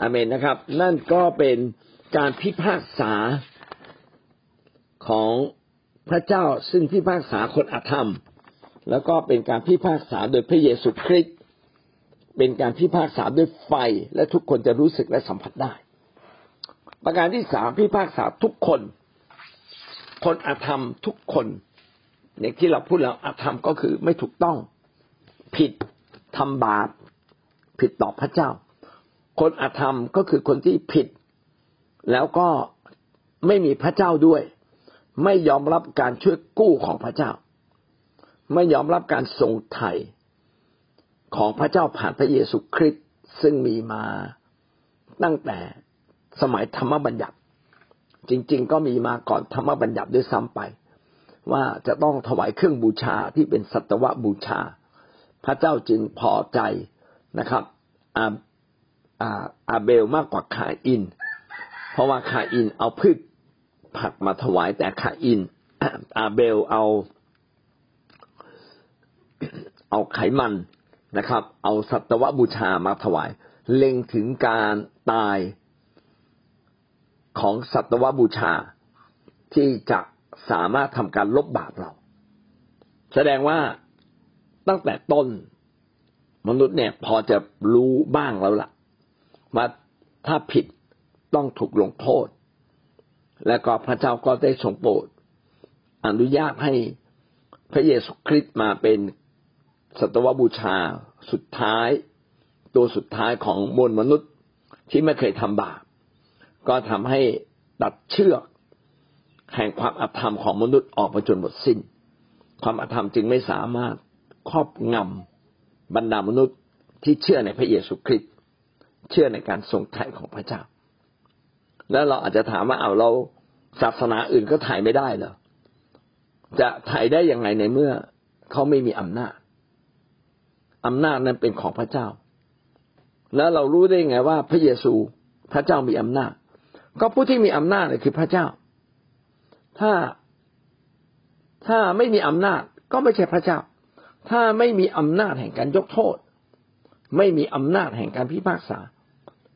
อาเมนนะครับ นั่นก็เป็นการพิพากษาของพระเจ้าซึ่งพิพากษาคนอธรรม แล้วก็เป็นการพิพากษาโดยพระเยซูคริสต์เป็นการพิพากษาด้วยไฟและทุกคนจะรู้สึกและสัมผัสได้ ประการที่สามพิพากษาทุกคน คนอธรรมทุกคนอย่างที่เราพูดแล้วอธรรมก็คือไม่ถูกต้อง ผิดทำบาปผิดต่อพระเจ้า คนอธรรมก็คือคนที่ผิด แล้วก็ไม่มีพระเจ้าด้วย ไม่ยอมรับการช่วยกู้ของพระเจ้า ไม่ยอมรับการทรงไถ่ของพระเจ้าผ่านพระเยซูคริสต์ซึ่งมีมาตั้งแต่สมัยธรรมบัญญัติ จริง ๆ ก็มีมาก่อนธรรมบัญญัติด้วยซ้ำไป ว่าจะต้องถวายเครื่องบูชาที่เป็นสัตวบูชา พระเจ้าจึงพอใจนะครับ อาเบลมากกว่าคาอิน เพราะว่าคาอินเอาพืชผักมาถวายแต่คาอิน อาเบลเอา เอาไขมันนะครับ เอาสัตวบูชามาถวาย เล็งถึงการตายของสัตวบูชาที่จะสามารถทำการลบบาปเรา แสดงว่าตั้งแต่ต้นมนุษย์เนี่ยพอจะรู้บ้างแล้วล่ะ ว่าถ้าผิดต้องถูกลงโทษ และก็พระเจ้าก็ได้ทรงโปรดอนุญาตให้พระเยซูคริสต์มาเป็นสัตวบูชาสุดท้าย ตัวสุดท้ายของมวลมนุษย์ที่ไม่เคยทำบาปก็ทำให้ตัดเชือกแห่งความอธรรมของมนุษย์ออกไปจนหมดสิ้น ความอธรรมจึงไม่สามารถครอบงำบรรดามนุษย์ที่เชื่อในพระเยซูคริสต์ เชื่อในการทรงไถ่ของพระเจ้า แล้วเราอาจจะถามว่าเอาเราศาสนาอื่นก็ถ่ายไม่ได้เหรอจะถ่ายได้ยังไงในเมื่อเขาไม่มีอำนาจอำนาจนั้นเป็นของพระเจ้า แล้วเรารู้ได้ไงว่า พระเยซูพระเจ้ามีอำนาจ ก็ผู้ที่มีอำนาจคือพระเจ้า ถ้าถ้าไม่มีอำนาจก็ไม่ใช่พระเจ้า ถ้าไม่มีอำนาจแห่งการยกโทษ ไม่มีอำนาจแห่งการพิพากษา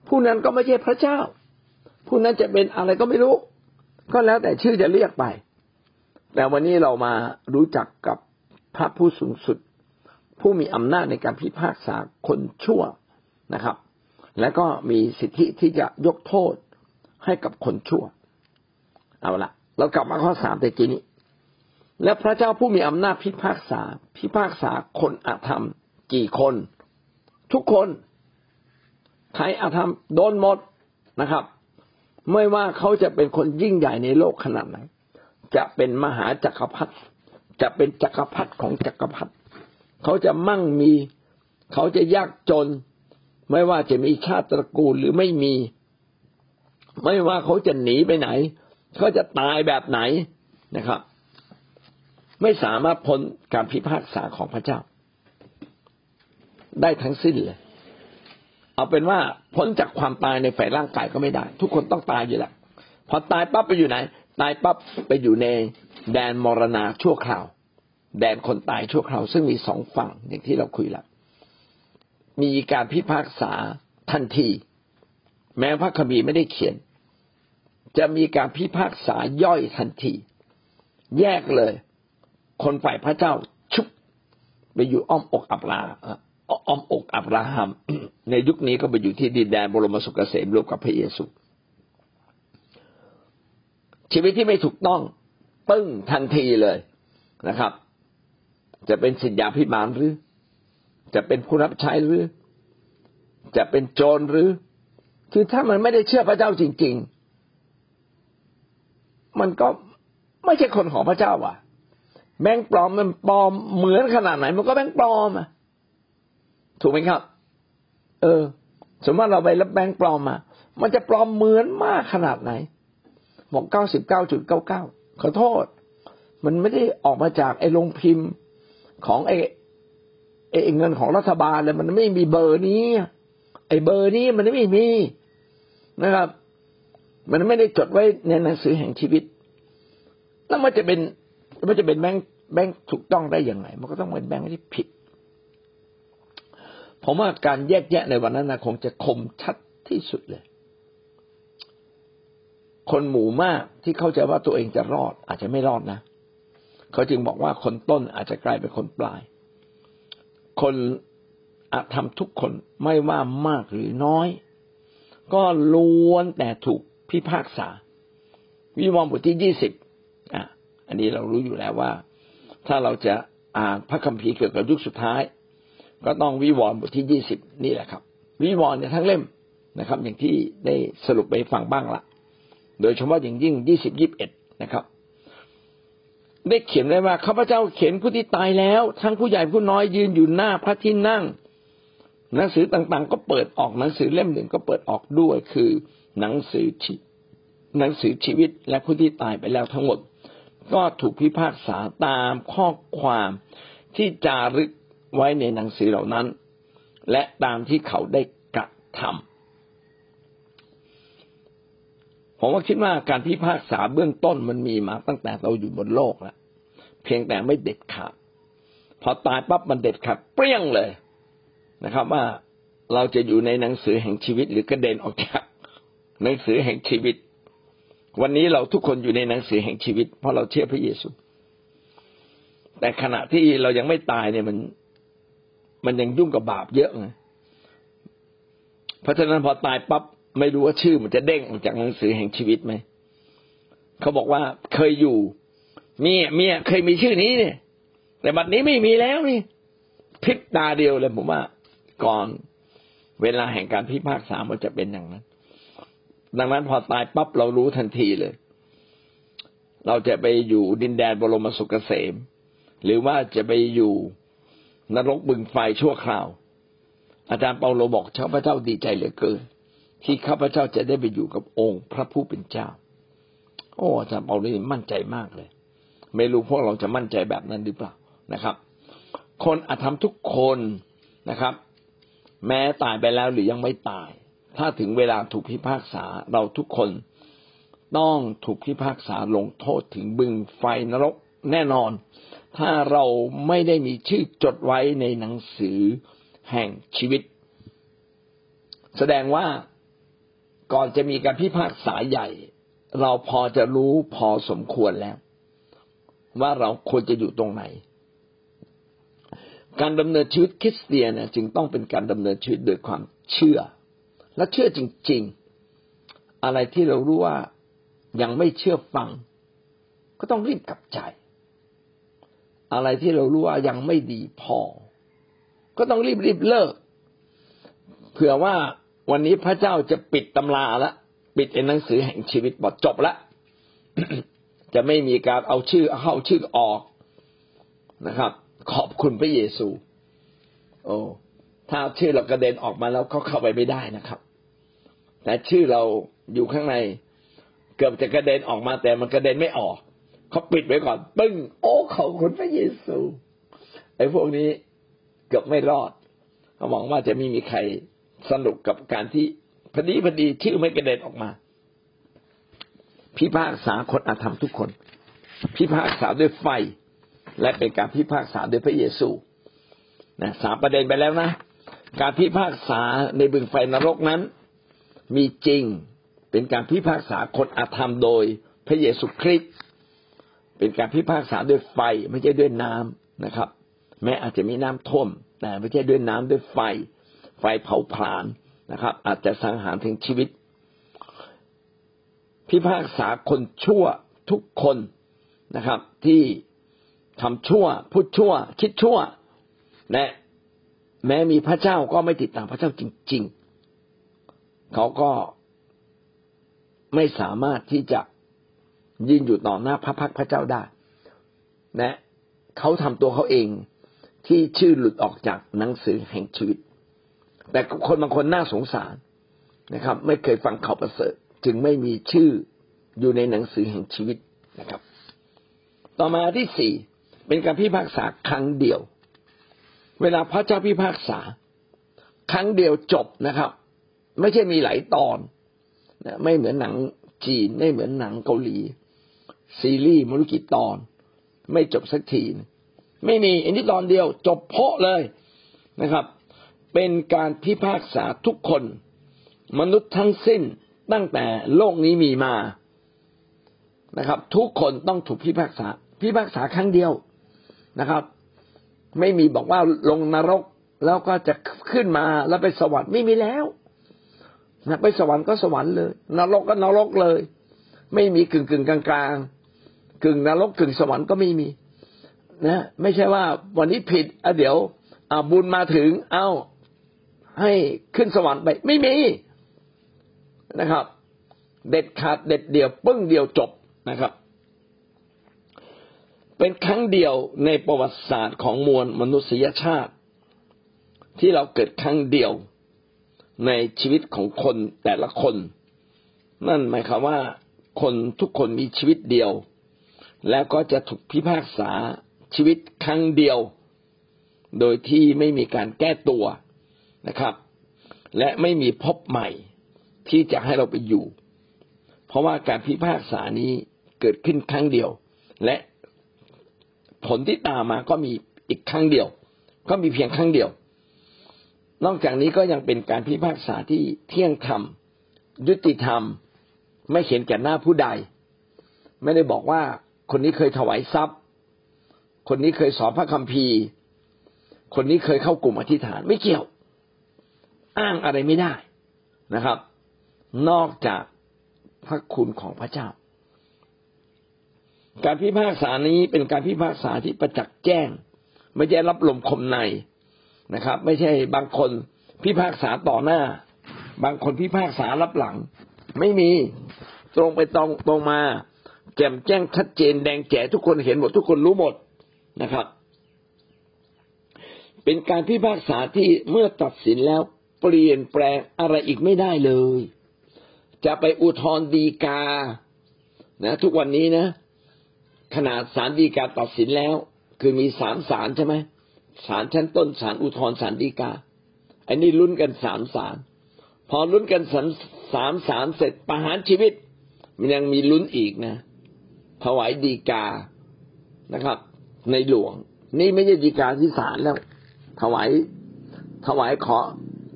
ผู้นั้นก็ไม่ใช่พระเจ้า ผู้นั้นจะเป็นอะไรก็ไม่รู้ ก็แล้วแต่ชื่อจะเรียกไป แต่วันนี้เรามารู้จักกับพระผู้สูงสุด ผู้มีอำนาจในการพิพากษาคนชั่วนะครับ และก็มีสิทธิที่จะยกโทษให้กับคนชั่ว เอาละเรากลับมาข้อสามแต่กี้นี้ และพระเจ้าผู้มีอำนาจพิพากษา พิพากษาคนอาธรรม กี่คน ทุกคน ใครอาธรรมโดนหมดนะครับ ไม่ว่าเขาจะเป็นคนยิ่งใหญ่ในโลกขนาดไหน จะเป็นมหาจักรพรรดิจะเป็นจักรพรรดิของจักรพรรดิเขาจะมั่งมี เขาจะยากจน ไม่ว่าจะมีชาติตระกูลหรือไม่มี ไม่ว่าเขาจะหนีไปไหน เขาจะตายแบบไหนนะครับ ไม่สามารถพ้นการพิพากษาของพระเจ้า ได้ทั้งสิ้นเลย เอาเป็นว่าพ้นจากความตายในฝ่ายร่างกายก็ไม่ได้ ทุกคนต้องตายอยู่แล้วพอตายปั๊บไปอยู่ไหน ตายปั๊บไปอยู่ในแดนมรณาชั่วคราว แดนคนตายชั่วคราว ซึ่งมีสองฝั่งอย่างที่เราคุยแล้วมีการพิพากษาทันที แม้พระคัมภีร์ไม่ได้เขียน จะมีการพิพากษาย่อยทันที แยกเลย คนฝ่ายพระเจ้าชุบไปอยู่อ้อมอกอับรา อ้อมอกอับราฮัม ในยุคนี้ก็ไปอยู่ที่ดินแดนบรมสุขเกษมร่วมกับพระเยซู ชีวิตที่ไม่ถูกต้องปึ้งทันทีเลยนะครับ จะเป็นสิทธยาพิบาลหรือ จะเป็นผู้รับใช้หรือ จะเป็นโจรหรือ คือถ้ามันไม่ได้เชื่อพระเจ้าจริง ๆ มันก็ไม่ใช่คนของพระเจ้าว่ะแบงค์ปลอมมันปลอมเหมือนขนาดไหน มันก็แบงค์ปลอมอะ ถูกไหมครับ เออ สมมติเราไปรับแบงค์ปลอมมามันจะปลอมเหมือนมากขนาดไหนบอกเก้าสิบเก้าจุดเก้าเก้าขอโทษ มันไม่ได้ออกมาจากไอ้โรงพิมพ์ของไอ้ไอ้เงินของรัฐบาลเลยมันไม่มีเบอร์นี้ ไอ้เบอร์นี้มันไม่มีนะครับ มันไม่ได้จดไว้ในหนังสือแห่งชีวิต แล้วมันจะเป็นมันจะเป็นแบงค์แบงค์ถูกต้องได้ยังไงมันก็ต้องเป็นแบงค์ที่ผิด ผมว่าการแยกแยะในวันนั้นนะคงจะคมชัดที่สุดเลย คนหมู่มากที่เข้าใจว่าตัวเองจะรอด อาจจะไม่รอดนะเขาจึงบอกว่าคนต้นอาจจะกลายเป็นคนปลาย คนอาจทำทุกคนไม่ว่ามากหรือน้อย ก็ล้วนแต่ถูกพิพากษา วิวรณ์บทที่ยี่สิบอะ อันนี้เรารู้อยู่แล้วว่า ถ้าเราจะอ่านพระคัมภีร์เกี่ยวกับยุคสุดท้าย ก็ต้องวิวรณ์บทที่ยี่สิบนี่แหละครับ วิวรณ์เนี่ยทั้งเล่มนะครับ อย่างที่ได้สรุปไปฟังบ้างละโดยเฉพาะอย่างยิ่งยี่สิบยิบเอ็ดนะครับ ได้เขียนไว้ว่าข้าพเจ้าเขียนผู้ที่ตายแล้ว ทั้งผู้ใหญ่ผู้น้อยยืนอยู่หน้าพระที่นั่ง หนังสือต่างๆ ก็เปิดออกหนังสือเล่มหนึ่งก็เปิดออกด้วยคือหนังสือชีหนังสือชีวิตและผู้ที่ตายไปแล้วทั้งหมด ก็ถูกพิพากษาตามข้อความที่จารึก ไว้ในหนังสือเหล่านั้น และตามที่เขาได้กระทำผมว่าคิดว่าการพิพากษาเบื้องต้นมันมีมาตั้งแต่เราอยู่บนโลกแล้วเพียงแต่ไม่เด็ดขาดพอตายปั๊บมันเด็ดขาดเปรี้ยงเลยนะครับ ว่าเราจะอยู่ในหนังสือแห่งชีวิตหรือกระเด็นออกจากหนังสือแห่งชีวิต วันนี้เราทุกคนอยู่ในหนังสือแห่งชีวิต เพราะเราเชื่อพระเยซู แต่ขณะที่เรายังไม่ตายเนี่ยมัน มันยังยุ่งกับบาปเยอะไงเพราะฉะนั้นพอตายปั๊บไม่รู้ว่าชื่อมันจะเด้งออกจากหนังสือแห่งชีวิตไหมเขาบอกว่าเคยอยู่เมียเมียเคยมีชื่อนี้เนี่ย แต่บัดนี้ไม่มีแล้วนี่พริบตาเดียวเลยผมว่า ก่อนเวลาแห่งการพิพากษามันจะเป็นอย่างนั้น ดังนั้นพอตายปั๊บเรารู้ทันทีเลย เราจะไปอยู่ดินแดนบรมสุขเกษม หรือว่าจะไปอยู่ นรกบึงไฟชั่วคราว อาจารย์เปาโลบอกข้าพเจ้าดีใจเหลือเกิน ที่ข้าพเจ้าจะได้ไปอยู่กับองค์พระผู้เป็นเจ้า โอ้อาจารย์เปาโลมั่นใจมากเลย ไม่รู้พวกเราจะมั่นใจแบบนั้นหรือเปล่านะครับ คนอาธรรมทุกคนนะครับ แม้ตายไปแล้วหรือยังไม่ตาย ถ้าถึงเวลาถูกพิพากษาเราทุกคนต้องถูกพิพากษาลงโทษถึงบึงไฟนรกแน่นอน ถ้าเราไม่ได้มีชื่อจดไว้ในหนังสือแห่งชีวิต แสดงว่าก่อนจะมีการพิพากษาใหญ่ เราพอจะรู้พอสมควรแล้ว ว่าเราควรจะอยู่ตรงไหน การดำเนินชีวิตคริสเตียนจึงต้องเป็นการดำเนินชีวิตโดยความเชื่อ และเชื่อจริง ๆ อะไรที่เรารู้ว่ายังไม่เชื่อฟัง ก็ต้องรีบกลับใจ อะไรที่เรารู้ว่ายังไม่ดีพอ ก็ต้องรีบรีบเลิก เผื่อว่าวันนี้พระเจ้าจะปิดตำราละปิดในหนังสือแห่งชีวิตบทจบละจะไม่มีการเอาชื่อเข้าชื่อออกนะครับ ขอบคุณพระเยซู โอ้ถ้าชื่อเรากระเด็นออกมาแล้วเขาเข้าไปไม่ได้นะครับ แต่ชื่อเราอยู่ข้างใน เกือบจะกระเด็นออกมาแต่มันกระเด็นไม่ออก เขาปิดไว้ก่อน ปึ้ง โอ้ขอบคุณพระเยซูไอ้พวกนี้เกือบไม่รอดเขาหวังว่าจะไม่มีใครสนุกกับการที่พอดีพอดีชื่อไม่กระเด็นออกมา พิพากษาคนอาธรรมทุกคน พิพากษาด้วยไฟ และเป็นการพิพากษาด้วยพระเยซูนะสามประเด็นไปแล้วนะ การพิพากษาในบึงไฟนรกนั้น มีจริงเป็นการพิพากษาคนอาธรรมโดยพระเยซูคริสต์ เป็นการพิพากษาด้วยไฟไม่ใช่ด้วยน้ำนะครับ แม้อาจจะมีน้ำท่วม แต่ไม่ใช่ด้วยน้ำด้วยไฟ ไฟเผาผลาญนะครับ อาจจะสังหารถึงชีวิต พิพากษาคนชั่วทุกคนนะครับ ที่ทำชั่วพูดชั่ว คิดชั่วและแม้มีพระเจ้าก็ไม่ติดตามพระเจ้าจริง ๆ เขาก็ไม่สามารถที่จะ ยืนอยู่ต่อหน้าพระพักพระเจ้าได้นะเขาทำตัวเขาเองที่ชื่อหลุดออกจากหนังสือแห่งชีวิต แต่คนบางคนน่าสงสารนะครับ ไม่เคยฟังข่าวประเสริฐ จึงไม่มีชื่ออยู่ในหนังสือแห่งชีวิตนะครับ ต่อมาที่สี่เป็นการพิพากษาครั้งเดียว เวลาพระเจ้าพิพากษา ครั้งเดียวจบนะครับ ไม่ใช่มีหลายตอนนะไม่เหมือนหนังจีนไม่เหมือนหนังเกาหลี ซีรีส์มรุกิตอน ไม่จบสักทีไม่มีอันนี้ตอนเดียว จบเพาะเลยนะครับ เป็นการพิพากษาทุกคน มนุษย์ทั้งสิ้นตั้งแต่โลกนี้มีมานะครับ ทุกคนต้องถูกพิพากษา พิพากษาครั้งเดียวนะครับ ไม่มีบอกว่าลงนรกแล้วก็จะขึ้นมาแล้วไปสวรรค์ไม่มีแล้วนะไปสวรรค์ก็สวรรค์เลย นรกก็นรกเลย ไม่มีกึ่งกึ่งกลาง กึ่งนรกกึ่งสวรรค์ก็ไม่มีนะ ไม่ใช่ว่าวันนี้ผิดอะเดี๋ยวอ่าบุญมาถึง เอ้า ให้ขึ้นสวรรค์ไป ไม่มีนะครับ เด็ดขาดเด็ดเดียวปึ้งเดียวจบนะครับ เป็นครั้งเดียวในประวัติศาสตร์ของมวลมนุษยชาติ ที่เราเกิดครั้งเดียวในชีวิตของคนแต่ละคน นั่นหมายความว่า คนทุกคนมีชีวิตเดียว แล้วก็จะถูกพิพากษาชีวิตครั้งเดียว โดยที่ไม่มีการแก้ตัวนะครับ และไม่มีพบใหม่ที่จะให้เราไปอยู่ เพราะว่าการพิพากษานี้เกิดขึ้นครั้งเดียว และผลที่ตามมาก็มีอีกครั้งเดียว ก็มีเพียงครั้งเดียว นอกจากนี้ก็ยังเป็นการพิพากษาที่เที่ยงธรรม ยุติธรรม ไม่เห็นแก่หน้าผู้ใด ไม่ได้บอกว่า คนนี้เคยถวายทรัพย์ คนนี้เคยสอนพระคัมภีร์ คนนี้เคยเข้ากลุ่มอธิษฐานไม่เกี่ยว อ้างอะไรไม่ได้นะครับ นอกจากพระคุณของพระเจ้า การพิพากษานี้เป็นการพิพากษาที่ประจักษ์แจ้ง ไม่ใช่รับลมคมในนะครับ ไม่ใช่บางคนพิพากษาต่อหน้า บางคนพิพากษารับหลัง ไม่มีตรงไปตรงตรงมา แจ่มแจ้งชัดเจนแดงแจ๋ทุกคนเห็นหมดทุกคนรู้หมดนะครับ เป็นการพิพากษาที่เมื่อตัดสินแล้วเปลี่ยนแปลงอะไรอีกไม่ได้เลย จะไปอุทธรณ์ดีกา นะ ทุกวันนี้นะ ขนาดศาลดีกาตัดสินแล้ว คือมีสามศาลใช่ไหมศาลชั้นต้นศาลอุทธรณ์ศาลดีกา อันนี้ลุ้นกันสามศาลพอลุ้นกันสามสามเสร็จประหารชีวิต มันยังมีลุ้นอีกนะ ถวายดีกานะครับ ในหลวง นี่ไม่ใช่ดีกาที่ศาลแล้ว ถวายถวายขอ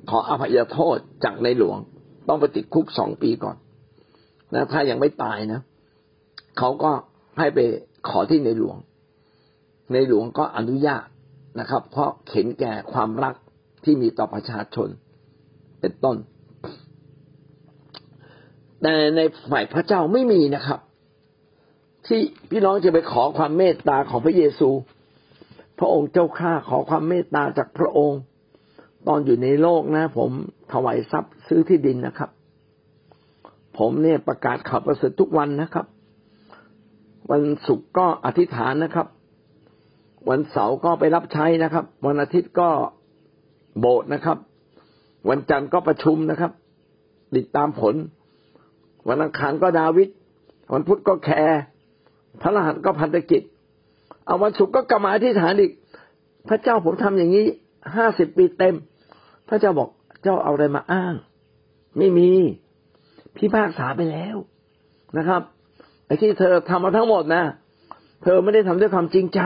ขออภัยโทษจากในหลวง ต้องไปติดคุกสองปีก่อนนะถ้ายังไม่ตายนะเขาก็ให้ไปขอที่ในหลวง ในหลวงก็อนุญาตนะครับ เพราะเข็นแก่ความรักที่มีต่อประชาชนเป็นต้น แต่ในฝ่ายพระเจ้าไม่มีนะครับ ที่พี่น้องจะไปขอความเมตตาของพระเยซู พระองค์เจ้าข้าขอความเมตตาจากพระองค์ ตอนอยู่ในโลกนะ ผมถวายทรัพย์ซื้อที่ดินนะครับ ผมเนี่ยประกาศข่าวประเสริฐทุกวันนะครับ วันศุกร์ก็อธิษฐานนะครับ วันเสาร์ก็ไปรับใช้นะครับ วันอาทิตย์ก็โบสถ์นะครับ วันจันทร์ก็ประชุมนะครับ ติดตามผล วันอังคารก็ดาวิดวันพุธก็แคร์ พระรหัสก็พันธกิจ เอาวันศุกร์ก็กลับมาอธิษฐานอีก พระเจ้าผมทำอย่างนี้ห้าสิบปีเต็ม พระเจ้าบอกเจ้าเอาอะไรมาอ้าง ไม่มีพิพากษาไปแล้วนะครับไอ้ที่เธอทำมาทั้งหมดนะเธอไม่ได้ทำด้วยความจริงใจ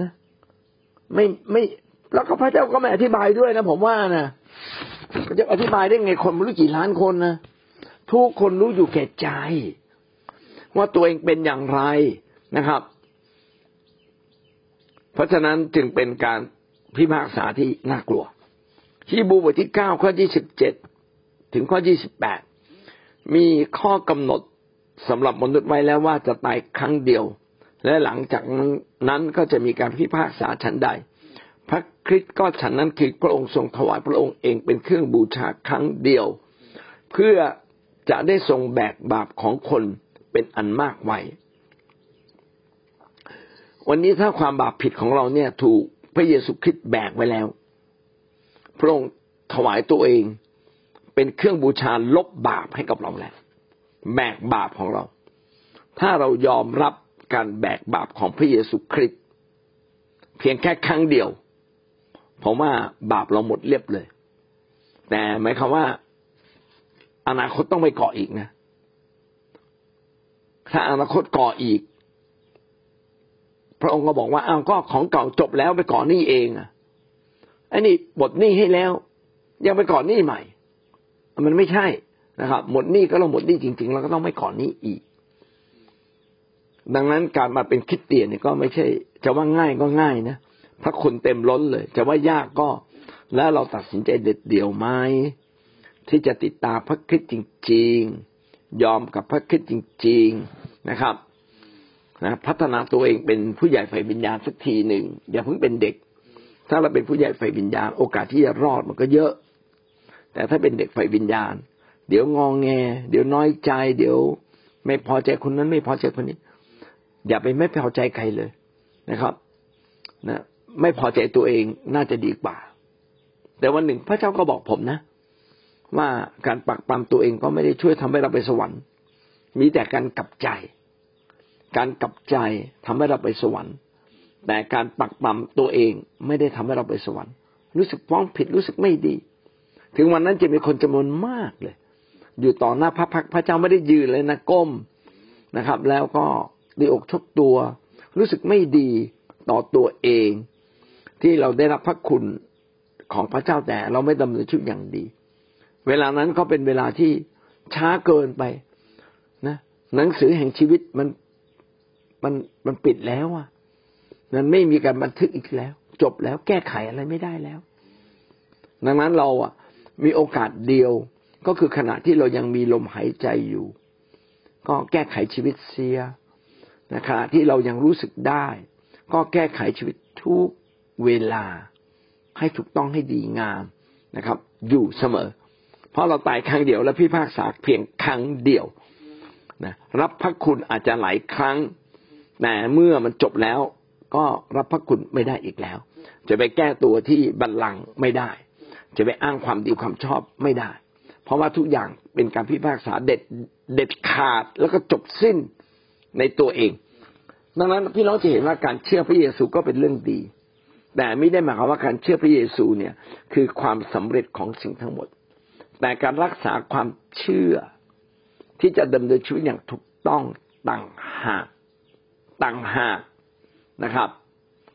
นะไม่ไม่แล้วก็พระเจ้าก็ไม่อธิบายด้วยนะผมว่านะจะอธิบายได้ไงคนไม่รู้กี่ล้านคนนะทุกคนรู้อยู่แก่ใจ ว่าตัวเองเป็นอย่างไรนะครับ เพราะฉะนั้นจึงเป็นการพิพากษาที่น่ากลัวฮีบูบทที่เก้าข้อที่สิบเจ็ดถึงข้อที่สิบแปดมีข้อกำหนดสำหรับมนุษย์ไว้แล้วว่าจะตายครั้งเดียว และหลังจากนั้นก็จะมีการพิพากษาฉันใด พระคริสต์ก็ฉันนั้นคือพระองค์ทรงถวายพระองค์เองเป็นเครื่องบูชาครั้งเดียว เพื่อจะได้ทรงแบกบาปของคน เป็นอันมากไว้ วันนี้ถ้าความบาปผิดของเราเนี่ย ถูกพระเยซูคริสต์แบกไว้แล้ว พระองค์ถวายตัวเองเป็นเครื่องบูชาลบบาปให้กับเราแล้วแบกบาปของเรา ถ้าเรายอมรับการแบกบาปของพระเยซูคริสต์เพียงแค่ครั้งเดียวผมว่าบาปเราหมดเรียบเลย แต่หมายความว่า อนาคตต้องไปเก่ออีกนะ ถ้าอนาคตก่ออีก พระองค์ก็บอกว่าอ้าวก็ของเก่าจบแล้วไปก่อหนี้เองอะไอ้นี่บทหนี้ให้แล้ว ยังไปก่อหนี้ใหม่ มันไม่ใช่นะครับ หมดหนี้ก็เราหมดหนี้จริงๆเราก็ต้องไม่ก่อนนี้อีก ดังนั้นการมาเป็นคิดเตียนเนี่ยก็ไม่ใช่ จะว่าง่ายก็ง่ายนะถ้าคนเต็มล้นเลย จะว่ายากก็ แล้วเราตัดสินใจเด็ดเดี่ยวไหมที่จะติดตามพระคริสต์จริง ๆ ยอมกับพระคริสต์จริง ๆนะครับนะพัฒนาตัวเองเป็นผู้ใหญ่ฝ่ายวิญญาณสักทีหนึ่งอย่าเพิ่งเป็นเด็ก ถ้าเราเป็นผู้ใหญ่ฝ่ายวิญญาณ โอกาสที่จะรอดมันก็เยอะ แต่ถ้าเป็นเด็กฝ่ายวิญญาณ เดี๋ยวงองแง เดี๋ยวน้อยใจ เดี๋ยว ไม่พอใจคนนั้นไม่พอใจคนนี้ อย่าไปไม่พอใจใครเลยนะครับนะไม่พอใจตัวเองน่าจะดีกว่า แต่วันหนึ่งพระเจ้าก็บอกผมนะ ว่าการปักปั๊มตัวเองก็ไม่ได้ช่วยทำให้เราไปสวรรค์ มีแต่การกลับใจ การกลับใจทำให้เราไปสวรรค์ แต่การปักปั๊มตัวเองไม่ได้ทำให้เราไปสวรรค์ รู้สึกฟ้องผิดรู้สึกไม่ดี ถึงวันนั้นจะมีคนจำนวนมากเลย อยู่ต่อหน้าพระพักพระเจ้าไม่ได้ยืนเลยนะก้มนะครับ แล้วก็ดีอกชกตัว รู้สึกไม่ดีต่อตัวเอง ที่เราได้รับพระคุณของพระเจ้าแต่เราไม่ดำเนินชีวิตอย่างดี เวลานั้นก็เป็นเวลาที่ช้าเกินไปนะ หนังสือแห่งชีวิตมันมันมันปิดแล้วอะมันไม่มีการบันทึกอีกแล้ว จบแล้วแก้ไขอะไรไม่ได้แล้ว ดังนั้นเราอะ มีโอกาสเดียวก็คือขณะที่เรายังมีลมหายใจอยู่ ก็แก้ไขชีวิตเสียนะขณะที่เรายังรู้สึกได้ ก็แก้ไขชีวิตทุกเวลาให้ถูกต้องให้ดีงามนะครับ อยู่เสมอ เพราะเราตายครั้งเดียวและพิพากษาเพียงครั้งเดียวนะรับพระคุณอาจจะหลายครั้งแต่เมื่อมันจบแล้ว ก็รับพระคุณไม่ได้อีกแล้ว จะไปแก้ตัวที่บัลลังก์ไม่ได้ จะไปอ้างความดีความชอบไม่ได้ เพราะว่าทุกอย่างเป็นการพิพากษาเด็ดเด็ดขาดแล้วก็จบสิ้นในตัวเอง ดังนั้นพี่น้องจะเห็นว่าการเชื่อพระเยซูก็เป็นเรื่องดี แต่ไม่ได้หมายความว่าการเชื่อพระเยซูเนี่ย คือความสำเร็จของสิ่งทั้งหมด แต่การรักษาความเชื่อ ที่จะดำเนินชีวิตอย่างถูกต้องต่างหากต่างหากนะครับ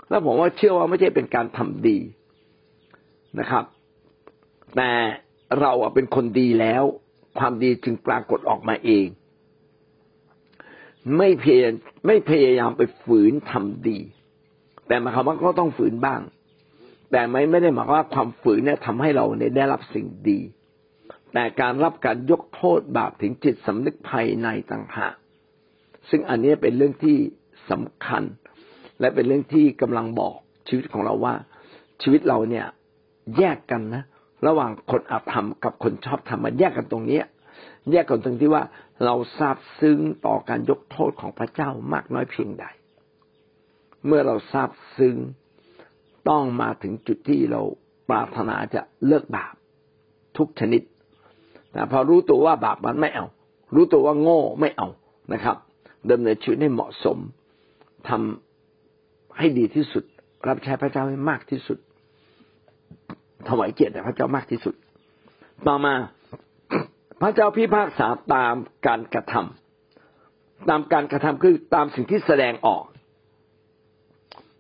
แล้วผมว่าเชื่อว่าไม่ใช่เป็นการทำดีนะครับ แต่เราเป็นคนดีแล้ว ความดีจึงปรากฏออกมาเอง ไม่เพยายไม่พยายามไปฝืนทำดี แต่หมายความว่าก็ต้องฝืนบ้าง แต่ไม่ไม่ได้หมายว่าความฝืนเนี่ยทำให้เราเนี่ยได้รับสิ่งดี แต่การรับการยกโทษบาปถึงจิตสำนึกภายในต่างหากซึ่งอันนี้เป็นเรื่องที่สำคัญ และเป็นเรื่องที่กำลังบอกชีวิตของเราว่า ชีวิตเราเนี่ยแยกกันนะ ระหว่างคนอาธรรมกับคนชอบธรรมมันแยกกันตรงนี้แยกกันตรงที่ว่าเราทราบซึ้งต่อการยกโทษของพระเจ้ามากน้อยเพียงใด เมื่อเราทราบซึ้งต้องมาถึงจุดที่เราปรารถนาจะเลิกบาปทุกชนิด แต่พอรู้ตัวว่าบาปมันไม่เอา รู้ตัวว่าโง่ไม่เอานะครับดำเนินชีวิตให้เหมาะสมทำให้ดีที่สุด รับใช้พระเจ้าให้มากที่สุดถวายเกียรติแด่พระเจ้ามากที่สุด ต่อมาพระเจ้าพิพากษาตามการกระทำตามการกระทำคือตามสิ่งที่แสดงออก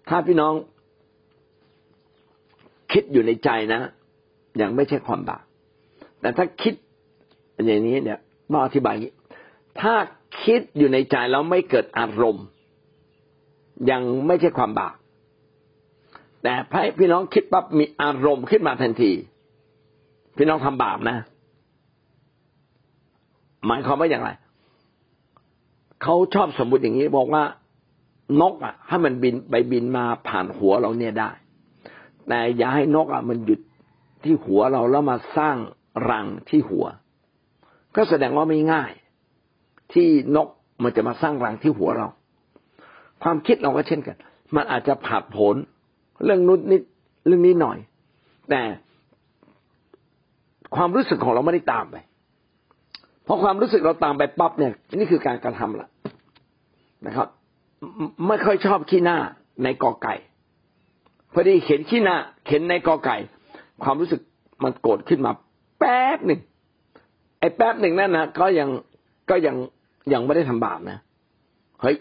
ถ้าพี่น้องคิดอยู่ในใจนะยังไม่ใช่ความบาปแต่ถ้าคิด อย่างนี้เนี่ยมาอธิบายอย่างนี้ ถ้าคิดอยู่ในใจแล้วไม่เกิดอารมณ์ ยังไม่ใช่ความบาปแต่พี่น้องคิดปั๊บมีอารมณ์ขึ้นมาทันที พี่น้องทำบาปนะ หมายความว่าอย่างไรเขาชอบสมมติอย่างนี้บอกว่านกอะให้มันบินไปบินมาผ่านหัวเราเนี่ยได้ แต่อย่าให้นกอะมันหยุดที่หัวเราแล้วมาสร้างรังที่หัว ก็แสดงว่าไม่ง่าย ที่นกมันจะมาสร้างรังที่หัวเรา ความคิดเราก็เช่นกัน มันอาจจะผ่าผลเรื่องนุดนิดเรื่องนี้หน่อย แต่ความรู้สึกของเราไม่ได้ตามไป เพอความรู้สึกเราตามไปปั๊บเนี่ย นี่คือการกระทำละนะครับ ไม่ค่อยชอบขี้หน้าในกอไก่พอดีเห็นขี้หน้าเห็นในกอไก่ ความรู้สึกมันโกรธขึ้นมาแป๊บหนึ่ง ไอ้แป๊บหนึ่งนั่นนะก็ยังก็ยังยังไม่ได้ทำบาปนะเฮ้ย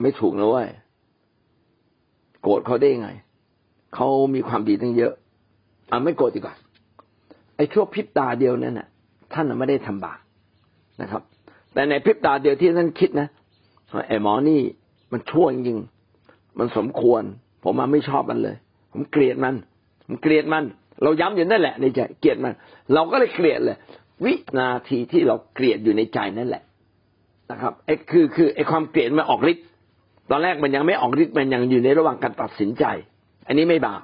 ไม่ถูกนะเว้ยโกรธเขาได้ไงเขามีความดีตั้งเยอะอะไม่โกรธดีกว่าไอ้ชั่วพริบตาเดียวนั่นน่ะ ท่านไม่ได้ทำบาปนะครับ แต่ในพริบตาเดียวที่ท่านคิดนะไอ้หมอนี่มันชั่วจริงมันสมควร ผมมาไม่ชอบมันเลย ผมเกลียดมัน ผมเกลียดมัน เราย้ำอยู่นั่นแหละในใจเกลียดมัน เราก็เลยเกลียดเลย วินาทีที่เราเกลียดอยู่ในใจนั่นแหละนะครับไอ้คือคือไอ้ความเกลียดมันออกฤทธิ์ตอนแรกมันยังไม่ออกฤทธิ์มันยังอยู่ในระหว่างการตัดสินใจ อันนี้ไม่บาป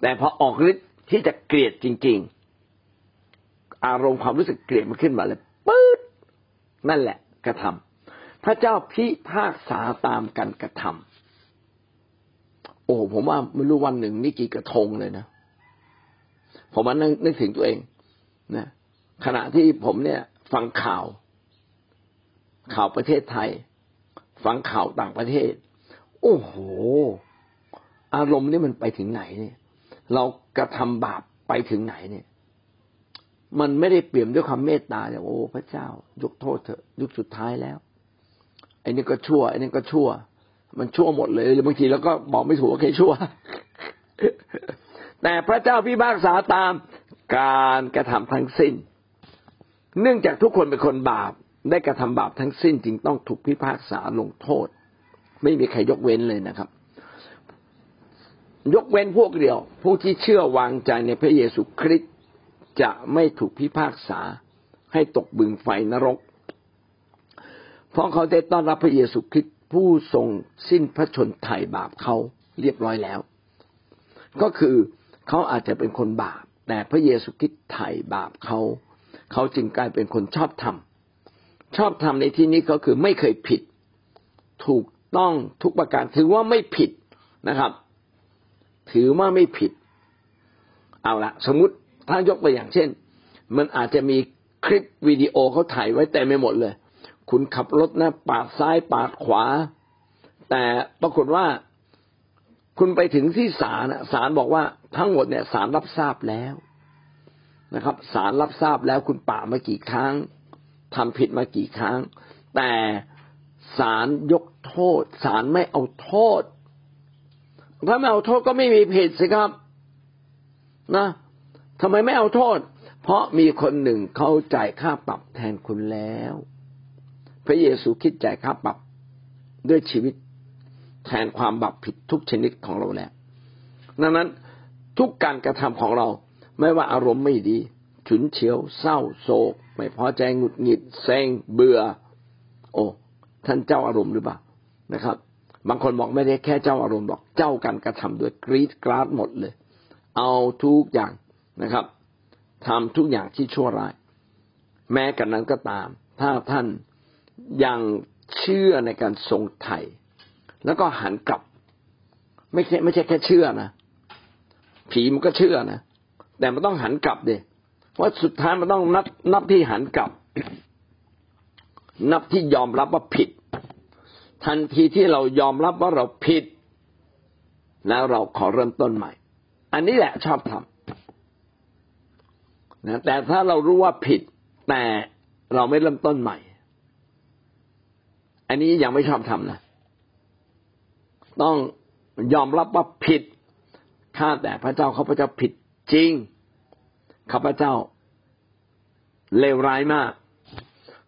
แต่พอออกฤทธิ์ที่จะเกลียดจริง ๆ อารมณ์ความรู้สึกเกลียดมันขึ้นมาเลยปื๊ดนั่นแหละ กระทำพระเจ้าพิพากษาตามการกระทำโอ้ผมว่าไม่รู้วันหนึ่งนี่กี่กระทงเลยนะผมมานั่งนึกถึงตัวเองนะ ขณะที่ผมเนี่ย ฟังข่าว ข่าวประเทศไทย ฟังข่าวต่างประเทศ โอ้โห อารมณ์นี่มันไปถึงไหนเนี่ย เรากระทำบาปไปถึงไหนเนี่ย มันไม่ได้เปลี่ยมด้วยความเมตตาเนี่ยโอ้พระเจ้ายกโทษเถอะยุคสุดท้ายแล้วไอ้นี่ก็ชั่วไอ้นี่ก็ชั่ว มันชั่วหมดเลยบางทีเราก็บอกไม่ถูกว่าใครชั่ว แต่พระเจ้าพิพากษาตามการกระทำทั้งสิ้น เนื่องจากทุกคนเป็นคนบาปได้กระทำบาปทั้งสิ้นจึงต้องถูกพิพากษาลงโทษ ไม่มีใครยกเว้นเลยนะครับ ยกเว้นพวกเดียว ผู้ที่เชื่อวางใจในพระเยซูคริสต์จะไม่ถูกพิพากษาให้ตกบึงไฟนรก เพราะเขาได้ต้อนรับพระเยซูคริสต์ผู้ทรงสิ้นพระชนไถ่บาปเขาเรียบร้อยแล้ว ก็คือเขาอาจจะเป็นคนบาป แต่พระเยซูคริสต์ไถ่บาปเขา เขาจึงกลายเป็นคนชอบธรรมชอบธรรมในที่นี้ก็คือไม่เคยผิด ถูกต้องทุกประการถือว่าไม่ผิดนะครับ ถือว่าไม่ผิด เอาละสมมติถ้ายกตัวอย่างเช่น มันอาจจะมีคลิปวิดีโอเขาถ่ายไว้แต่ไม่หมดเลย คุณขับรถนะปาดซ้ายปาดขวา แต่ปรากฏว่า คุณไปถึงที่ศาลศาลบอกว่าทั้งหมดเนี่ยศาลรับทราบแล้ว นะครับศาลรับทราบแล้วคุณป่ามากี่ครั้งทำผิดมากี่ครั้ง แต่ศาลยกโทษศาลไม่เอาโทษถ้าไม่เอาโทษก็ไม่มีผิดสิครับ นะทำไมไม่เอาโทษ เพราะมีคนหนึ่งเขาจ่ายค่าปรับแทนคุณแล้ว พระเยซูคิดจ่ายค่าปรับด้วยชีวิตแทนความบาปผิดทุกชนิดของเราแล้วดังนั้นทุกการกระทำของเรา ไม่ว่าอารมณ์ไม่ดี ฉุนเฉียว เศร้าโศก ไม่พอใจหงุดหงิดแซงเบื่อ โอ้ท่านเจ้าอารมณ์หรือเปล่านะครับ บางคนบอกไม่ได้แค่เจ้าอารมณ์หรอกเจ้าการกระทำด้วยกรีดกราดหมดเลย เอาทุกอย่างนะครับทำทุกอย่างที่ชั่วร้าย แม้กันนั้นก็ตาม ถ้าท่านยังเชื่อในการทรงไถ่แล้วก็หันกลับ ไม่ใช่ไม่ใช่แค่เชื่อนะผีมันก็เชื่อนะ แต่มันต้องหันกลับเดยว่าสุดท้ายมันต้องนับนับที่หันกลับ นับที่ยอมรับว่าผิด ทันทีที่เรายอมรับว่าเราผิด แล้วเราขอเริ่มต้นใหม่ อันนี้แหละชอบทำนะแต่ถ้าเรารู้ว่าผิด แต่เราไม่เริ่มต้นใหม่ อันนี้ยังไม่ชอบทำนะ ต้องยอมรับว่าผิดข้าแต่พระเจ้าเขาพระเจ้าผิด จริงข้าพเจ้า เลวร้ายมาก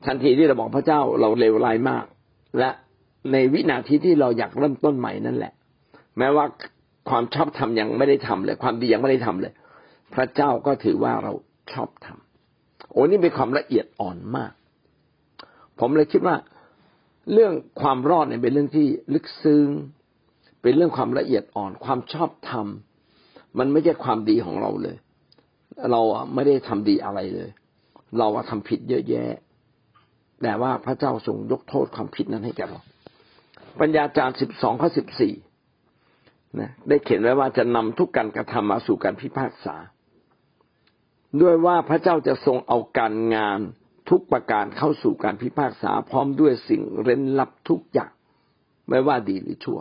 ทันทีที่เราบอกพระเจ้าเราเลวร้ายมาก และในวินาทีที่เราอยากเริ่มต้นใหม่นั่นแหละ แม้ว่าความชอบธรรมยังไม่ได้ทำเลย ความดียังไม่ได้ทำเลย พระเจ้าก็ถือว่าเราชอบทำโอ้นี่เป็นความละเอียดอ่อนมาก ผมเลยคิดว่า เรื่องความรอดเนี่ยเป็นเรื่องที่ลึกซึ้งเป็นเรื่องความละเอียดอ่อน ความชอบธรรม มันไม่ใช่ความดีของเราเลย เราไม่ได้ทำดีอะไรเลย เราทำผิดเยอะแยะ แต่ว่าพระเจ้าทรงยกโทษความผิดนั้นให้แก่เรา ปัญญาจารย์สิบสองข้อสิบสี่นะได้เขียนไว้ว่าจะนำทุกการกระทำมาสู่การพิพากษา ด้วยว่าพระเจ้าจะทรงเอาการงานทุกประการเข้าสู่การพิพากษา พร้อมด้วยสิ่งเร้นลับทุกอย่าง ไม่ว่าดีหรือชั่ว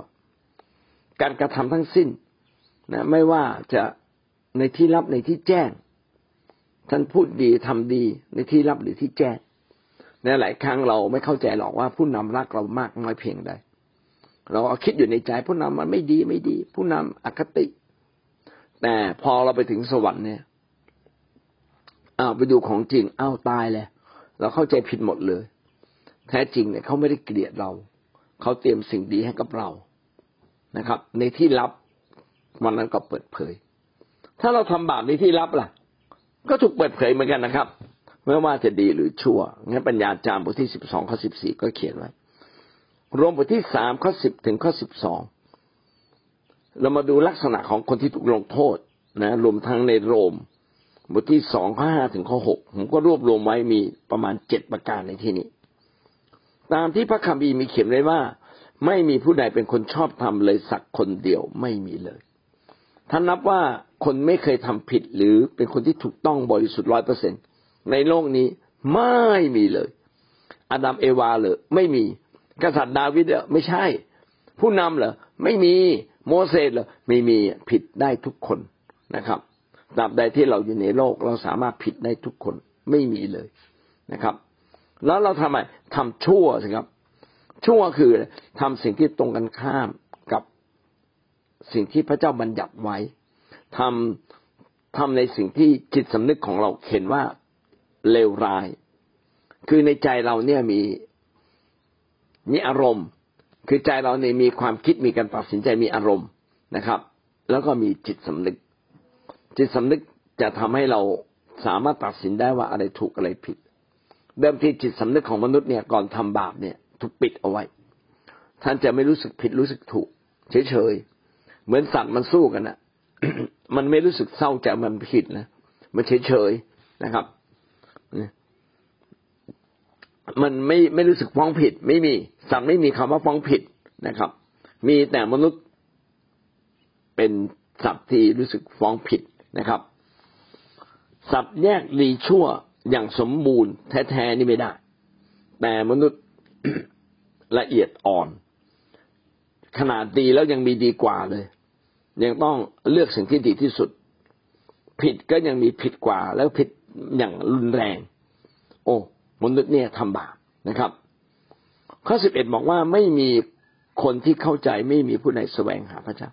การกระทำทั้งสิ้น นะไม่ว่าจะในที่ลับในที่แจ้ง ท่านพูดดีทำดีในที่ลับหรือที่แจ้งในหลายครั้งเราไม่เข้าใจหรอกว่าผู้นำรักเรามากน้อยเพียงใดเราคิดอยู่ในใจผู้นำมันไม่ดีไม่ดี ผู้นำอคติ แต่พอเราไปถึงสวรรค์เนี่ยอ้าวไปดูของจริงอ้าวตายเลยเราเข้าใจผิดหมดเลย แท้จริงเนี่ยเขาไม่ได้เกลียดเรา เขาเตรียมสิ่งดีให้กับเรานะครับ ในที่ลับ วันนั้นก็เปิดเผย ถ้าเราทำบาปในที่ลับล่ะ ก็ถูกเปิดเผยเหมือนกันนะครับ ไม่ว่าจะดีหรือชั่ว งั้นปัญญาจารย์บทที่สิบสองข้อสิบสี่ก็เขียนไว้ รวมบทที่สามข้อสิบถึงข้อสิบสอง เรามาดูลักษณะของคนที่ถูกลงโทษนะรวมทั้งในโรม บทที่สองข้อห้าถึงข้อหกผมก็รวบรวมไว้มีประมาณเจ็ดประการในที่นี้ ตามที่พระคัมภีร์มีเขียนไว้ว่า ไม่มีผู้ใดเป็นคนชอบทำเลยสักคนเดียวไม่มีเลย ท่านนับว่าคนไม่เคยทำผิดหรือเป็นคนที่ถูกต้องบริสุทธิ์ร้อยเปอร์เซ็นในโลกนี้ไม่มีเลยอาดัมเอวาเลยไม่มี กษัตริย์ดาวิดเหรอไม่ใช่ ผู้นำเหรอไม่มีโมเสสเหรอไม่มีผิดได้ทุกคนนะครับตราบใดที่เราอยู่ในโลก เราสามารถผิดได้ทุกคนไม่มีเลยนะครับ แล้วเราทำไมทำชั่วสิครับ ชั่วคือทำสิ่งที่ตรงกันข้าม สิ่งที่พระเจ้าบัญญัติไว้ทำทำในสิ่งที่จิตสำนึกของเราเห็นว่าเลวร้าย คือในใจเราเนี่ยมีมีอารมณ์ คือใจเราเนี่ยมีความคิดมีการตัดสินใจมีอารมณ์นะครับ แล้วก็มีจิตสำนึก จิตสำนึกจะทำให้เราสามารถตัดสินได้ว่าอะไรถูกอะไรผิด เดิมทีจิตสำนึกของมนุษย์เนี่ยก่อนทำบาปเนี่ย ถูกปิดเอาไว้ ท่านจะไม่รู้สึกผิดรู้สึกถูก เฉยๆ เหมือนสัตว์มันสู้กันนะมันไม่รู้สึกเศร้าใจมันผิดนะมันเฉยๆนะครับมันไม่ไม่รู้สึกฟ้องผิด ไม่มีสัตว์ไม่มีคำว่าฟ้องผิดนะครับ มีแต่มนุษย์เป็นสัตว์ที่รู้สึกฟ้องผิดนะครับ สัตว์แยกดีชั่วอย่างสมบูรณ์แท้ๆนี่ไม่ได้ แต่มนุษย์ละเอียดอ่อน ขนาดดีแล้วยังมีดีกว่าเลย ยังต้องเลือกสิ่งที่ดีที่สุด ผิดก็ยังมีผิดกว่า แล้วผิดอย่างรุนแรง โอ้มนุษย์เนี่ยทำบาปนะครับ ข้อสิบเอ็ดบอกว่าไม่มีคนที่เข้าใจไม่มีผู้ใดแสวงหาพระเจ้า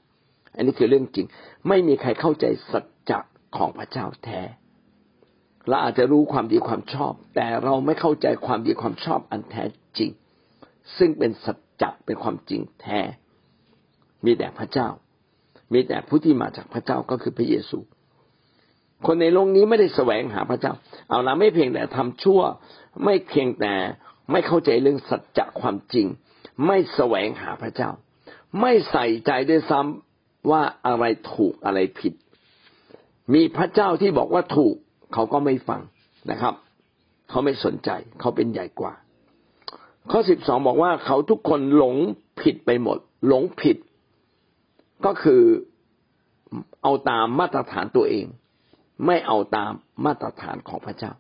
อันนี้คือเรื่องจริง ไม่มีใครเข้าใจสัจจะของพระเจ้าแท้เราอาจจะรู้ความดีความชอบ แต่เราไม่เข้าใจความดีความชอบอันแท้จริง ซึ่งเป็นสัจจะเป็นความจริงแท้ มีแต่พระเจ้า มีแต่ผู้ที่มาจากพระเจ้าก็คือพระเยซู คนในโลกนี้ไม่ได้แสวงหาพระเจ้า เอาละไม่เพียงแต่ทำชั่ว ไม่เพียงแต่ไม่เข้าใจเรื่องสัจจะความจริง ไม่แสวงหาพระเจ้า ไม่ใส่ใจด้วยซ้ำว่าอะไรถูกอะไรผิด มีพระเจ้าที่บอกว่าถูกเขาก็ไม่ฟังนะครับ เขาไม่สนใจ เขาเป็นใหญ่กว่า ข้อสิบสองบอกว่าเขาทุกคนหลงผิดไปหมด หลงผิด ก็คือเอาตามมาตรฐานตัวเอง ไม่เอาตามมาตรฐานของพระเจ้า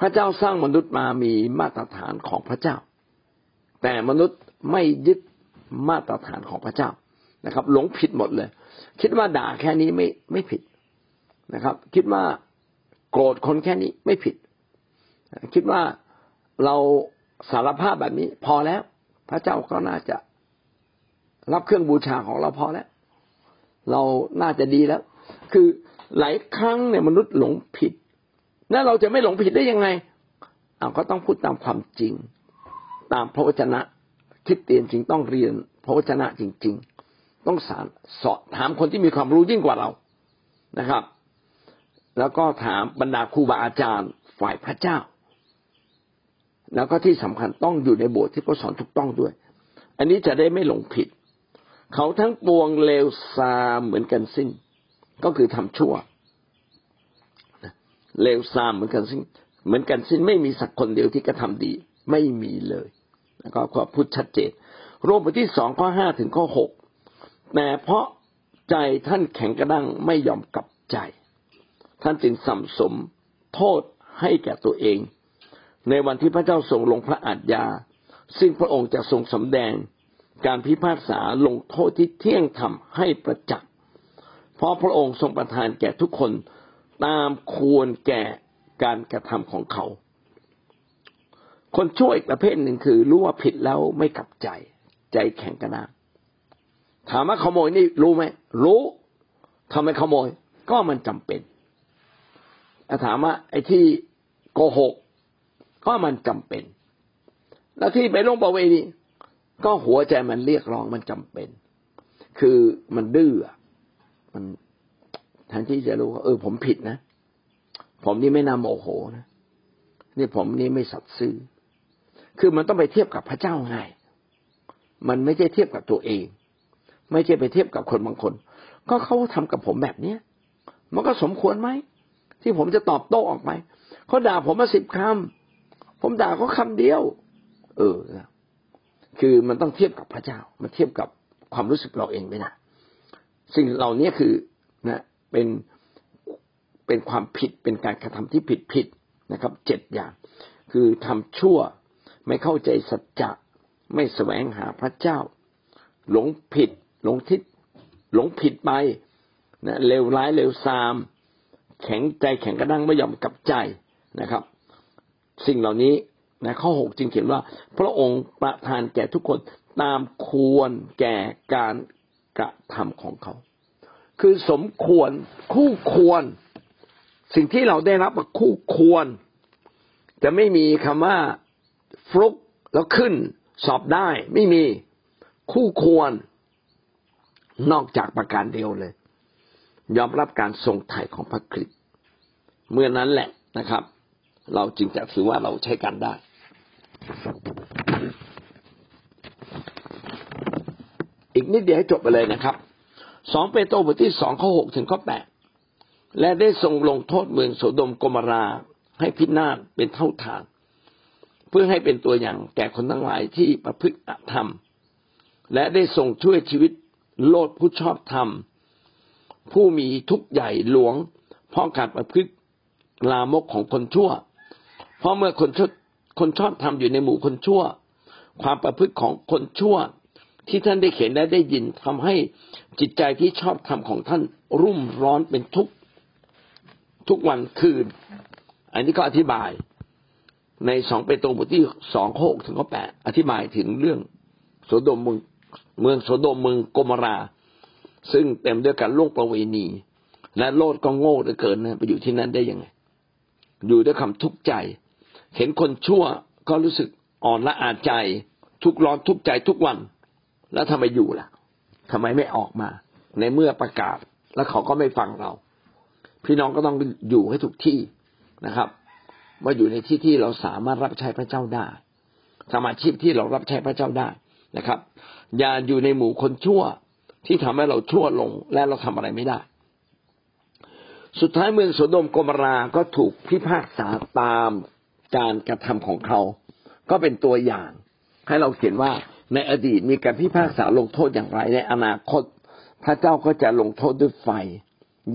พระเจ้าสร้างมนุษย์มามีมาตรฐานของพระเจ้า แต่มนุษย์ไม่ยึดมาตรฐานของพระเจ้านะครับ หลงผิดหมดเลย คิดว่าด่าแค่นี้ไม่ไม่ผิดนะครับ คิดว่าโกรธคนแค่นี้ไม่ผิด คิดว่าเราสารภาพแบบนี้พอแล้ว พระเจ้าก็น่าจะ รับเครื่องบูชาของเราพอแล้ว เราน่าจะดีแล้ว คือหลายครั้งเนี่ยมนุษย์หลงผิด แล้วเราจะไม่หลงผิดได้ยังไงเราก็ต้องพูดตามความจริง ตามพระวจนะคิดเตียนจริงต้องเรียนพระวจนะจริง ๆ ต้องสารสอบถามคนที่มีความรู้ยิ่งกว่าเรานะครับ แล้วก็ถามบรรดาครูบาอาจารย์ฝ่ายพระเจ้า แล้วก็ที่สำคัญต้องอยู่ในโบสถ์ที่เขาสอนถูกต้องด้วย อันนี้จะได้ไม่หลงผิด เขาทั้งปวงเลวซามเหมือนกันสิ้น ก็คือทำชั่วเลวซามเหมือนกันสิ้น เหมือนกันสิ้นไม่มีสักคนเดียวที่กระทาดี ไม่มีเลยแล้วก็ขอพูดชัดเจนโรมบทที่สองข้อห้าถึงข้อหกแต่เพราะใจท่านแข็งกระด้างไม่ยอมกลับใจ ท่านจึงสัมสมโทษให้แก่ตัวเอง ในวันที่พระเจ้าทรงลงพระอาทยา ซึ่งพระองค์จะทรงสำแดง การพิพากษาลงโทษที่เที่ยงธรรมให้ประจักษ์เพราะพระองค์ทรงประทานแก่ทุกคนตามควรแก่การกระทำของเขา คนช่วยประเภทหนึ่งคือรู้ว่าผิดแล้วไม่กลับใจ ใจแข็งกระด้างถามว่าขโมยนี่รู้ไหมรู้ทำไมขโมยก็มันจำเป็นถามว่าไอ้ที่โกหก ก็มันจำเป็น แล้วที่ไปลงประเวณี ก็หัวใจมันเรียกร้องมันจำเป็น คือมันดื้อมันแทนที่จะรู้ว่าเออผมผิดนะ ผมนี่ไม่นำโมโหนะนี่ผมนี่ไม่สัตย์ซื่อ คือมันต้องไปเทียบกับพระเจ้าไงมันไม่ใช่เทียบกับตัวเอง ไม่ใช่ไปเทียบกับคนบางคน ก็เขาทำกับผมแบบเนี้ยมันก็สมควรไหมที่ผมจะตอบโต้ออกไปเขาด่าผมมาสิบคำผมด่าเขาคาเดียว เออ คือมันต้องเทียบกับพระเจ้า มันเทียบกับความรู้สึกเราเองไม่ได้สิ่งเหล่านี้คือนะเป็นเป็นความผิดเป็นการกระทำที่ผิดผิดนะครับเจ็ดอย่าง คือทำชั่วไม่เข้าใจสัจจะไม่แสวงหาพระเจ้า หลงผิด หลงทิศหลงผิดไปนะเลวร้ายเลวซาม แข็งใจแข็งกระด้างไม่ยอมกลับใจนะครับ สิ่งเหล่านี้ นะข้อหกจึงเขียนว่า พระองค์ประทานแก่ทุกคนตามควรแก่การกระทำของเขา คือสมควรคู่ควร สิ่งที่เราได้รับคู่ควร จะไม่มีคำว่าฟลุกแล้วขึ้น สอบได้ไม่มีคู่ควร นอกจากประการเดียวเลย ยอมรับการทรงไถ่ของพระคริสต์เมื่อนั้นแหละนะครับ เราจึงจะถือว่าเราใช้กันได้ อีกนิดเดียวให้จบไปเลยนะครับสองเปโตรบทที่สองข้อหกถึงข้อแปดและได้ทรงลงโทษเมืองโสดมกมราให้พินาศเป็นเท่าทาน เพื่อให้เป็นตัวอย่างแก่คนทั้งหลายที่ประพฤติธรรม และได้ทรงช่วยชีวิตโลดผู้ชอบธรรม ผู้มีทุกข์ใหญ่หลวง เพราะการประพฤติลามกของคนชั่ว ราะเมื่อคนชอบคนชอบทำอยู่ในหมู่คนชั่ว ความประพฤติของคนชั่ว ที่ท่านได้เขียนและได้ยินทำให้จิตใจที่ชอบธรรมของท่านรุ่มร้อนเป็นทุกทุกวันคืน อันนี้ก็อธิบายในสองเปโตรบทที่สองหกถึงข้อแปดอธิบายถึงเรื่องโสดมเมืองเมืองโสดมเมืองโกมรา ซึ่งเต็มด้วยการล่วงประเวณี และโลดก็โง่เหลือเกินนะไปอยู่ที่นั่นได้ยังไง อยู่ด้วยคำทุกข์ใจ เห็นคนชั่วก็รู้สึกอ่อนละอาใจ ทุกร้อนทุกใจทุกวัน แล้วทำไมอยู่ล่ะทำไมไม่ออกมา ในเมื่อประกาศ แล้วเขาก็ไม่ฟังเรา พี่น้องก็ต้องอยู่ให้ถูกที่นะครับว่าอยู่ในที่ที่เราสามารถรับใช้พระเจ้าได้สมาชีพที่เรารับใช้พระเจ้าได้นะครับ อย่าอยู่ในหมู่คนชั่วที่ทำให้เราชั่วลงและเราทำอะไรไม่ได้ สุดท้ายเมืองโสดมกมราก็ถูกพิพากษาตาม การกระทำของเขา ก็เป็นตัวอย่าง ให้เราเห็นว่าในอดีตมีการพิพากษาลงโทษอย่างไร ในอนาคต พระเจ้าก็จะลงโทษด้วยไฟ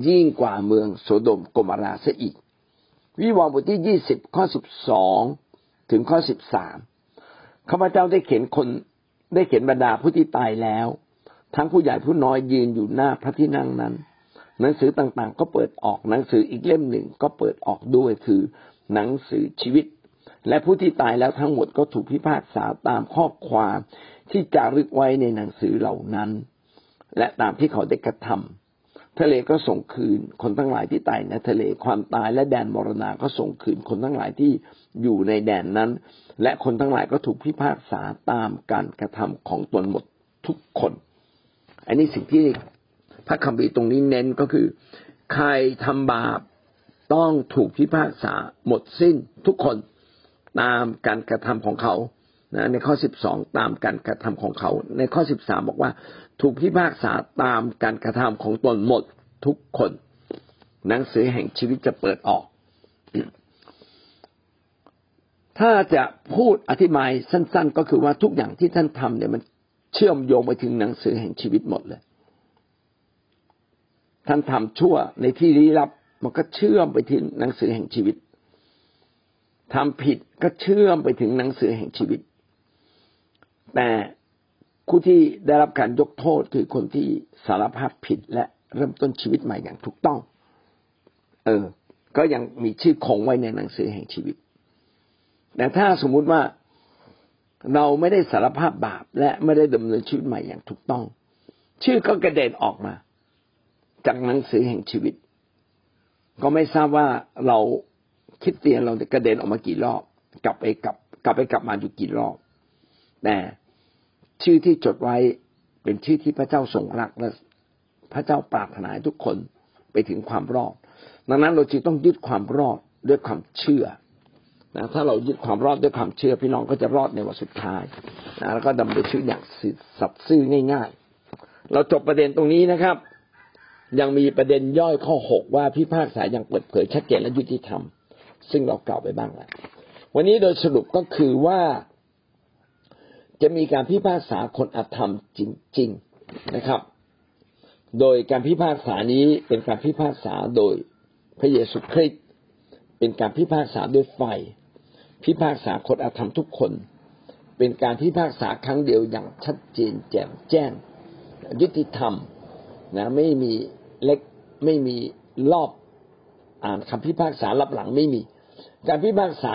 ยิ่งกว่าเมืองโสดมกมราเสียอีก วิวรณ์บทที่ยี่สิบข้อสิบสองถึงข้อสิบสามข้าพเจ้าได้เขียนคนได้เขียนบรรดาผู้ที่ตายแล้ว ทั้งผู้ใหญ่ผู้น้อยยืนอยู่หน้าพระที่นั่งนั้น หนังสือต่างๆ ก็เปิดออกหนังสืออีกเล่มหนึ่งก็เปิดออกด้วยคือ หนังสือชีวิต และผู้ที่ตายแล้วทั้งหมดก็ถูกพิพากษาตามข้อความที่จารึกไว้ในหนังสือเหล่านั้น และตามที่เขาได้กระทำทะเลก็ส่งคืนคนทั้งหลายที่ตายในทะเลความตายและแดนมรณาก็ส่งคืนคนทั้งหลายที่อยู่ในแดนนั้น และคนทั้งหลายก็ถูกพิพากษาตามการกระทำของตนหมดทุกคน อันนี้สิ่งที่พระคัมภีร์ตรงนี้เน้นก็คือ ใครทำบาป ต้องถูกพิพากษาหมดสิ้นทุกคนตามการกระทำของเขานะในข้อสิบสองตามการกระทำของเขา ในข้อสิบสามบอกว่า ถูกพิพากษาตามการกระทำของตนหมดทุกคน หนังสือแห่งชีวิตจะเปิดออก ถ้าจะพูดอธิบายสั้น ๆ ก็คือว่าทุกอย่างที่ท่านทำเนี่ยมันเชื่อมโยงไปถึงหนังสือแห่งชีวิตหมดเลย ท่านทำชั่วในที่ลี้ลับ มันก็เชื่อมไปถึงหนังสือแห่งชีวิตทำผิดก็เชื่อมไปถึงหนังสือแห่งชีวิต แต่ผู้ที่ได้รับการยกโทษคือคนที่สารภาพผิดและเริ่มต้นชีวิตใหม่อย่างถูกต้อง เออ ก็ยังมีชื่อคงไว้ในหนังสือแห่งชีวิต แต่ถ้าสมมุติว่าเราไม่ได้สารภาพบาป และไม่ได้ดำเนินชีวิตใหม่อย่างถูกต้อง ชื่อก็กระเด็นออกมา จากหนังสือแห่งชีวิต ก็ไม่ทราบว่าเราคิดเตียนเรากระเด็นออกมากี่รอบ กลับไปกลับ กลับไปกลับมาอยู่กี่รอบแต่ชื่อที่จดไว้เป็นชื่อที่พระเจ้าทรงรักและพระเจ้าปรารถนาทุกคนไปถึงความรอด ดังนั้นเราจึงต้องยึดความรอดด้วยความเชื่อนะถ้าเรายึดความรอดด้วยความเชื่อ พี่น้องก็จะรอดในวันสุดท้ายนะแล้วก็ดำเนินชีวิตอย่างสัตย์ซื่อง่าย ๆ เราจบประเด็นตรงนี้นะครับ ยังมีประเด็นย่อยข้อหกว่าพิพากษาอย่างเปิดเผยชัดเจนและยุติธรรม ซึ่งเรากล่าวไปบ้างแล้ววันนี้โดยสรุปก็คือว่าจะมีการพิพากษาคนอธรรมจริง ๆนะครับ โดยการพิพากษานี้เป็นการพิพากษาโดยพระเยซูคริสต์เป็นการพิพากษาด้วยไฟ พิพากษาคนอธรรมทุกคน เป็นการพิพากษาครั้งเดียวอย่างชัดเจนแจ่มแจ้ง ยุติธรรมนะไม่มี เล็กไม่มีรอบอ่านคำพิพากษารับหลังไม่มี การพิพากษา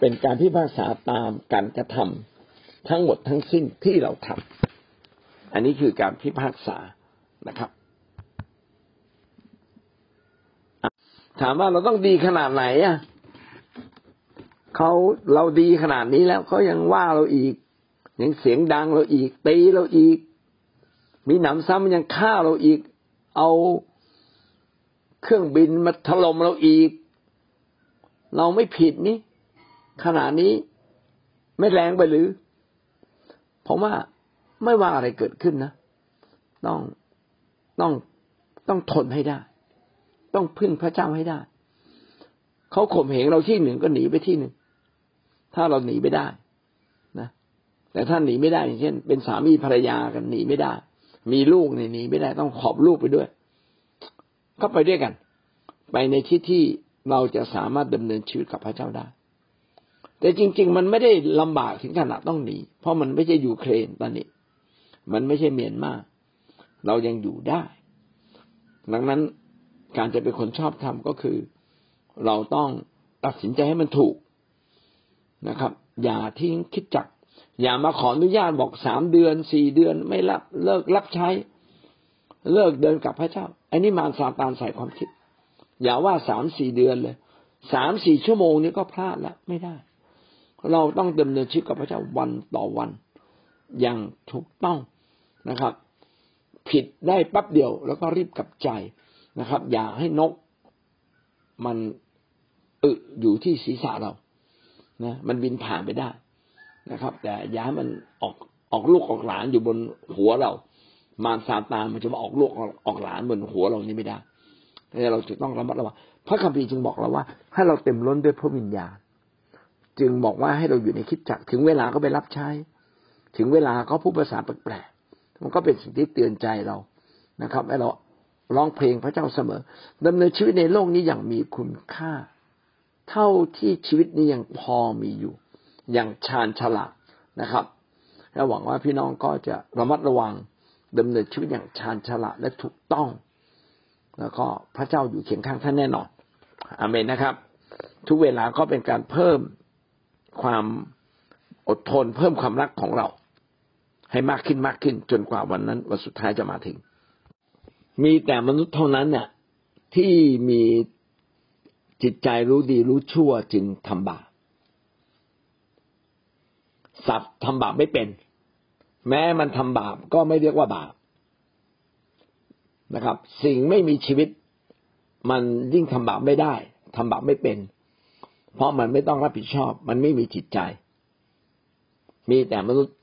เป็นการพิพากษาตามการกระทำทั้งหมดทั้งสิ้นที่เราทำอันนี้คือการพิพากษานะครับ ถามว่าเราต้องดีขนาดไหนอะเขาเราดีขนาดนี้แล้วเขายังว่าเราอีก ยังเสียงดังเราอีกตีเราอีก มีหนำซ้ำยังฆ่าเราอีก เอาเครื่องบินมาถล่มเราอีก เราไม่ผิดนี่ขนาดนี้ไม่แรงไปหรือ ผมว่าไม่ว่าอะไรเกิดขึ้นนะ ต้องต้องต้องทนให้ได้ ต้องพึ่งพระเจ้าให้ได้ เขาข่มเหงเราที่หนึ่งก็หนีไปที่หนึ่ง ถ้าเราหนีไม่ได้นะ แต่ถ้าหนีไม่ได้อย่างเช่น เป็นสามีภรรยากันหนีไม่ได้ มีลูกหนีไม่ได้ต้องขอบลูกไปด้วย ก็ไปด้วยกัน ไปในที่ที่เราจะสามารถดำเนินชีวิตกับพระเจ้าได้ แต่จริง ๆ มันไม่ได้ลำบากถึงขนาดต้องหนี เพราะมันไม่ใช่ยูเครนตอนนี้ มันไม่ใช่เมียนมาเรายังอยู่ได้ ดังนั้นการจะเป็นคนชอบทำก็คือ เราต้องตัดสินใจให้มันถูกนะครับ อย่าทิ้งคิดจัก อย่ามาขออนุญาตบอกสามเดือนสี่เดือนไม่รับเลิกรับใช้ เลิกเดินกับพระเจ้าอันนี้มารซาตานใส่ความคิด อย่าว่าสามสี่เดือนเลยสามสี่ชั่วโมงนี้ก็พลาดแล้วไม่ได้ เราต้องดำเนินชีวิตกับพระเจ้าวันต่อวัน อย่างถูกต้องนะครับ ผิดได้ปั๊บเดียวแล้วก็รีบกลับใจนะครับ อย่าให้นก มันอึอยู่ที่ศีรษะเรานะมันบินผ่านไปได้ นะครับ แต่ย่าให้มันออกออกลูกออกหลานอยู่บนหัวเรา มารซาตานมันจะมาออกลูกออกหลานบนหัวเรานี่ไม่ได้เราจะต้องระมัดระวังพระคัมภีร์จึงบอกเราว่า ให้เราเต็มล้นด้วยพระวิญญาณ จึงบอกว่าให้เราอยู่ในคิดจักถึงเวลาก็ไปรับใช้ ถึงเวลาก็พูดภาษาแปลกๆมันก็เป็นสิ่งที่เตือนใจเรานะครับให้เราร้องเพลงพระเจ้าเสมอดำเนินชีวิตในโลกนี้อย่างมีคุณค่า เท่าที่ชีวิตนี้ยังพอมีอยู่ อย่างชาญฉลาดนะครับและหวังว่าพี่น้องก็จะระมัดระวังดำเนินชีวิตอย่างชาญฉลาดและถูกต้อง แล้วก็พระเจ้าอยู่เคียงข้างท่านแน่นอนอเมนนะครับ ทุกเวลาก็เป็นการเพิ่มความอดทน เพิ่มความรักของเรา ให้มากขึ้นมากขึ้น จนกว่าวันนั้นวันสุดท้ายจะมาถึง มีแต่มนุษย์เท่านั้นเนี่ยที่มีจิตใจรู้ดีรู้ชั่วจึงทำบาป สัตว์ทำบาปไม่เป็น แม้มันทำบาปก็ไม่เรียกว่าบาปนะครับ สิ่งไม่มีชีวิต มันยิ่งทำบาปไม่ได้ทำบาปไม่เป็น เพราะมันไม่ต้องรับผิดชอบ มันไม่มีจิตใจ มีแต่มนุษย์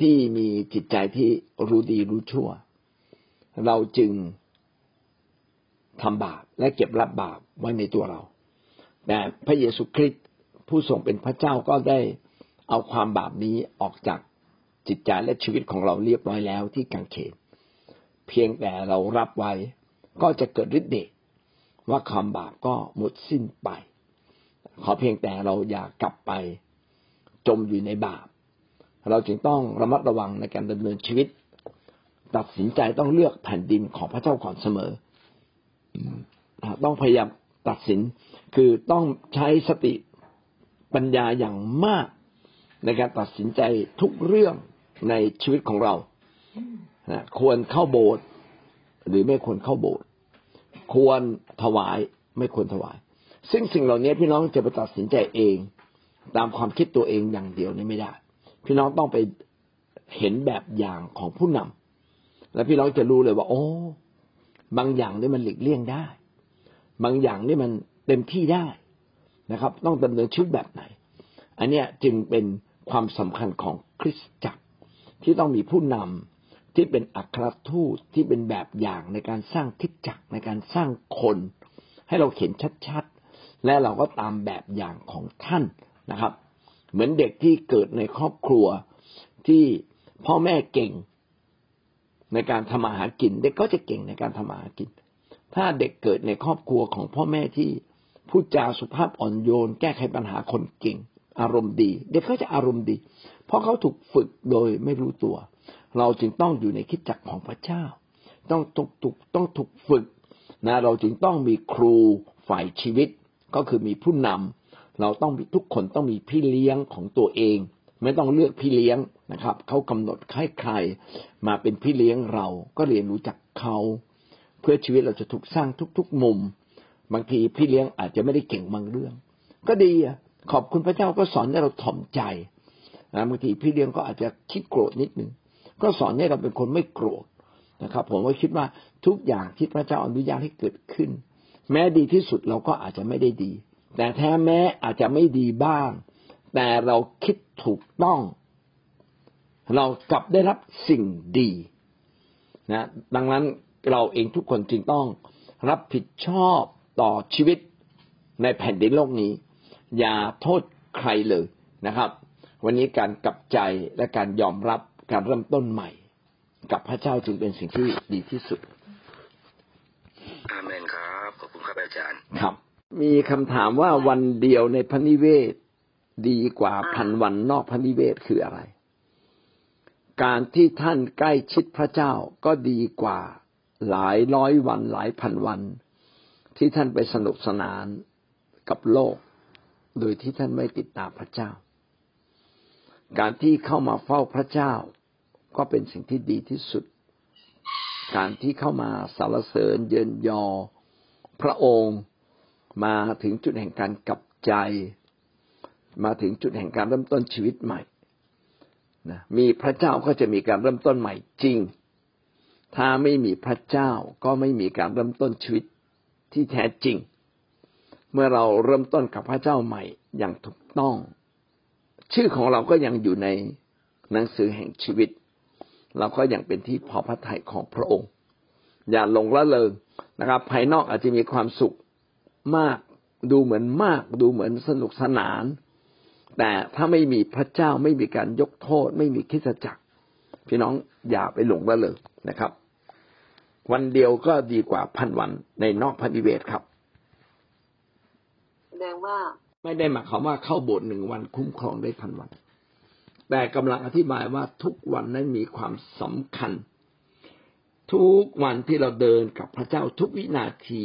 ที่มีจิตใจที่รู้ดีรู้ชั่ว เราจึงทำบาปและเก็บรับบาปไว้ในตัวเรา แต่พระเยซูคริสต์ผู้ทรงเป็นพระเจ้าก็ได้ เอาความบาปนี้ออกจากจิตใจและชีวิตของเราเรียบร้อยแล้วที่กังเขนเพียงแต่เรารับไว้ก็จะเกิดฤทธิ์เดชว่าความบาปก็หมดสิ้นไป ขอเพียงแต่เราอย่ากลับไปจมอยู่ในบาป เราจึงต้องระมัดระวังในการดำเนินชีวิต ตัดสินใจต้องเลือกแผ่นดินของพระเจ้าก่อนเสมอ ต้องพยายามตัดสินคือต้องใช้สติปัญญาอย่างมาก ในการตัดสินใจทุกเรื่องในชีวิตของเราควรเข้าโบสถ์หรือไม่ควรเข้าโบสถ์ควรถวายไม่ควรถวาย ซึ่งสิ่งเหล่านี้พี่น้องจะไปตัดสินใจเอง ตามความคิดตัวเองอย่างเดียวนี่ไม่ได้ พี่น้องต้องไปเห็นแบบอย่างของผู้นำแล้วพี่น้องจะรู้เลยว่า โอ้ บางอย่างนี่มันหลีกเลี่ยงได้ บางอย่างนี่มันเต็มที่ได้นะครับ ต้องดำเนินชีวิตแบบไหน อันเนี้ยจึงเป็น ความสำคัญของคริสตจักรที่ต้องมีผู้นำที่เป็นอัครทูตที่เป็นแบบอย่างในการสร้างคิดจักรในการสร้างคน ให้เราเห็นชัดๆ และเราก็ตามแบบอย่างของท่านนะครับ เหมือนเด็กที่เกิดในครอบครัวที่พ่อแม่เก่ง ในการทำมาหากิน เด็กก็จะเก่งในการทำมาหากิน ถ้าเด็กเกิดในครอบครัวของพ่อแม่ที่พูดจาสุภาพอ่อนโยน แก้ไขปัญหาคนเก่ง อารมณ์ดี เด็กก็จะอารมณ์ดี เพราะเขาถูกฝึกโดยไม่รู้ตัว เราจึงต้องอยู่ในคิดจักรของพระเจ้า ต้องถูกถูกต้องถูกฝึกนะเราจึงต้องมีครูฝ่ายชีวิต ก็คือมีผู้นำเราต้องทุกคนต้องมีพี่เลี้ยงของตัวเอง ไม่ต้องเลือกพี่เลี้ยงนะครับเขากำหนดให้ใครมาเป็นพี่เลี้ยงเราก็เรียนรู้จักเขาเพื่อชีวิตเราจะถูกสร้างทุก ๆ มุม บางทีพี่เลี้ยงอาจจะไม่ได้เก่งบางเรื่อง ก็ดีอะ ขอบคุณพระเจ้าก็สอนให้เราถ่อมใจนะบางทีพี่เลี้ยงก็อาจจะคิดโกรธนิดนึงก็สอนให้เราเป็นคนไม่โกรธนะครับ ผมก็คิดว่าทุกอย่างที่พระเจ้าอนุญาตให้เกิดขึ้น แม้ดีที่สุดเราก็อาจจะไม่ได้ดี แต่แท้แม้อาจจะไม่ดีบ้าง แต่เราคิดถูกต้อง เรากลับได้รับสิ่งดีนะดังนั้นเราเองทุกคนจึงต้องรับผิดชอบต่อชีวิตในแผ่นดินโลกนี้ อย่าโทษใครเลยนะครับ วันนี้การกลับใจและการยอมรับการเริ่มต้นใหม่ กับพระเจ้าจึงเป็นสิ่งที่ดีที่สุดอาเมนครับขอบคุณครับอาจารย์ครับ มีคำถามว่าวันเดียวในพระนิเวศดีกว่าพันวันนอกพระนิเวศคืออะไร การที่ท่านใกล้ชิดพระเจ้าก็ดีกว่าหลายร้อยวันหลายพันวัน ที่ท่านไปสนุกสนานกับโลก โดยที่ท่านไม่ติดตามพระเจ้า การที่เข้ามาเฝ้าพระเจ้า ก็เป็นสิ่งที่ดีที่สุด การที่เข้ามาสรรเสริญเยินยอ พระองค์มาถึงจุดแห่งการกลับใจ มาถึงจุดแห่งการเริ่มต้นชีวิตใหม่นะมีพระเจ้าก็จะมีการเริ่มต้นใหม่จริง ถ้าไม่มีพระเจ้าก็ไม่มีการเริ่มต้นชีวิตที่แท้จริง เมื่อเราเริ่มต้นกับพระเจ้าใหม่อย่างถูกต้อง ชื่อของเราก็ยังอยู่ในหนังสือแห่งชีวิต เราก็ยังเป็นที่พอพระทัยของพระองค์ อย่าหลงละเลงนะครับ ภายนอกอาจจะมีความสุขมาก ดูเหมือนมาก ดูเหมือนสนุกสนาน แต่ถ้าไม่มีพระเจ้าไม่มีการยกโทษ ไม่มีคิดจักร พี่น้องอย่าไปหลงละเลงนะครับ วันเดียวก็ดีกว่าพันวันในนอกพันธิเวศครับ แสดงว่า ไม่ได้หมายความว่าเข้าโบสถ์หนึ่งวันคุ้มครองได้พันวัน แต่กำลังอธิบายว่าทุกวันนั้นมีความสำคัญ ทุกวันที่เราเดินกับพระเจ้าทุกวินาที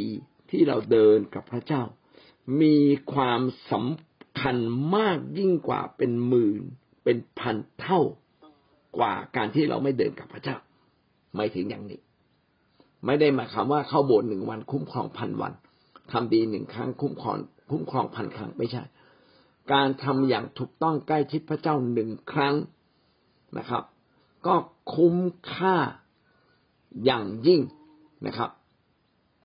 ที่เราเดินกับพระเจ้า มีความสำคัญมากยิ่งกว่าเป็นหมื่นเป็นพันเท่ากว่าการที่เราไม่เดินกับพระเจ้า ไม่ถึงอย่างนี้ ไม่ได้หมายความว่าเข้าโบสถ์หนึ่งวันคุ้มครองพันวันทำดีหนึ่งครั้งคุ้มครอง คุ้มครองพันครั้งไม่ใช่ การทำอย่างถูกต้องใกล้ชิดพระเจ้าหนึ่งครั้งนะครับ ก็คุ้มค่าอย่างยิ่งนะครับ